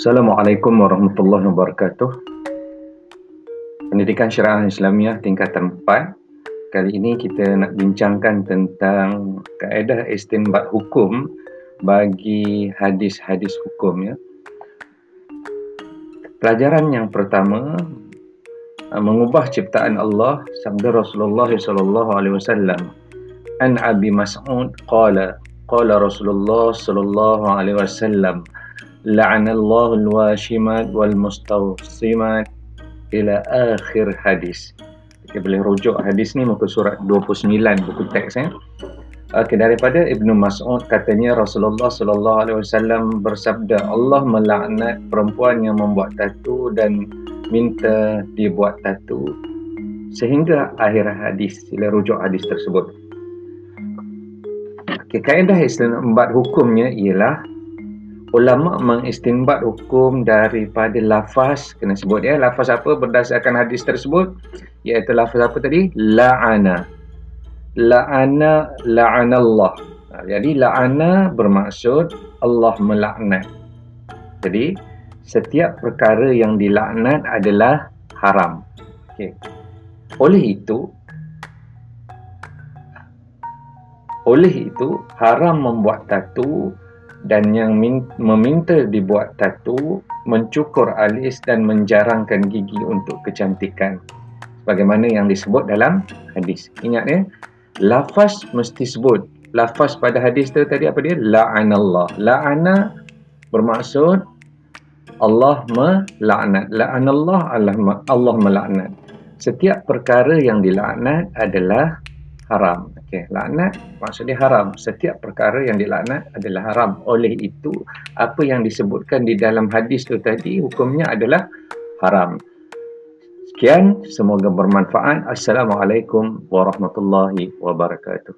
Assalamualaikum warahmatullahi wabarakatuh. Pendidikan Syariah Islamiah tingkatan 4. Kali ini kita nak bincangkan tentang kaedah istinbat hukum bagi hadis-hadis hukum ya. Pelajaran yang pertama uh, mengubah ciptaan Allah sabda Rasulullah sallallahu alaihi wasallam an Abi Mas'ud qala qala Rasulullah sallallahu alaihi wasallam la'anallahu al-washimat wal mustawsimat ila akhir hadis. Kita boleh rujuk hadis ni muka surat 29 buku teks ya. Okay, daripada Ibnu Mas'ud katanya Rasulullah sallallahu alaihi wasallam bersabda Allah melaknat perempuan yang membuat tatu dan minta dibuat tatu sehingga akhir hadis sila rujuk hadis tersebut. Okay, kaedah istinbat hukumnya ialah ulama mengistinbat hukum daripada lafaz kena sebut ya lafaz apa berdasarkan hadis tersebut? Iaitu lafaz apa tadi? La'ana. La'ana la'anallah. Ha, jadi la'ana bermaksud Allah melaknat. Jadi setiap perkara yang dilaknat adalah haram. Okey. Oleh itu oleh itu haram membuat tatu dan yang meminta dibuat tatu mencukur alis dan menjarangkan gigi untuk kecantikan. Sebagaimana yang disebut dalam hadis. Ingat ya lafaz mesti sebut. Lafaz pada hadis tu tadi apa dia? La'anallah. La'ana bermaksud Allah melaknat. La'anallah Allah Allah melaknat. Setiap perkara yang dilaknat adalah haram. Okey, laknat maksudnya haram. Setiap perkara yang dilaknat adalah haram. Oleh itu, apa yang disebutkan di dalam hadis itu tadi hukumnya adalah haram. Sekian, semoga bermanfaat. Assalamualaikum warahmatullahi wabarakatuh.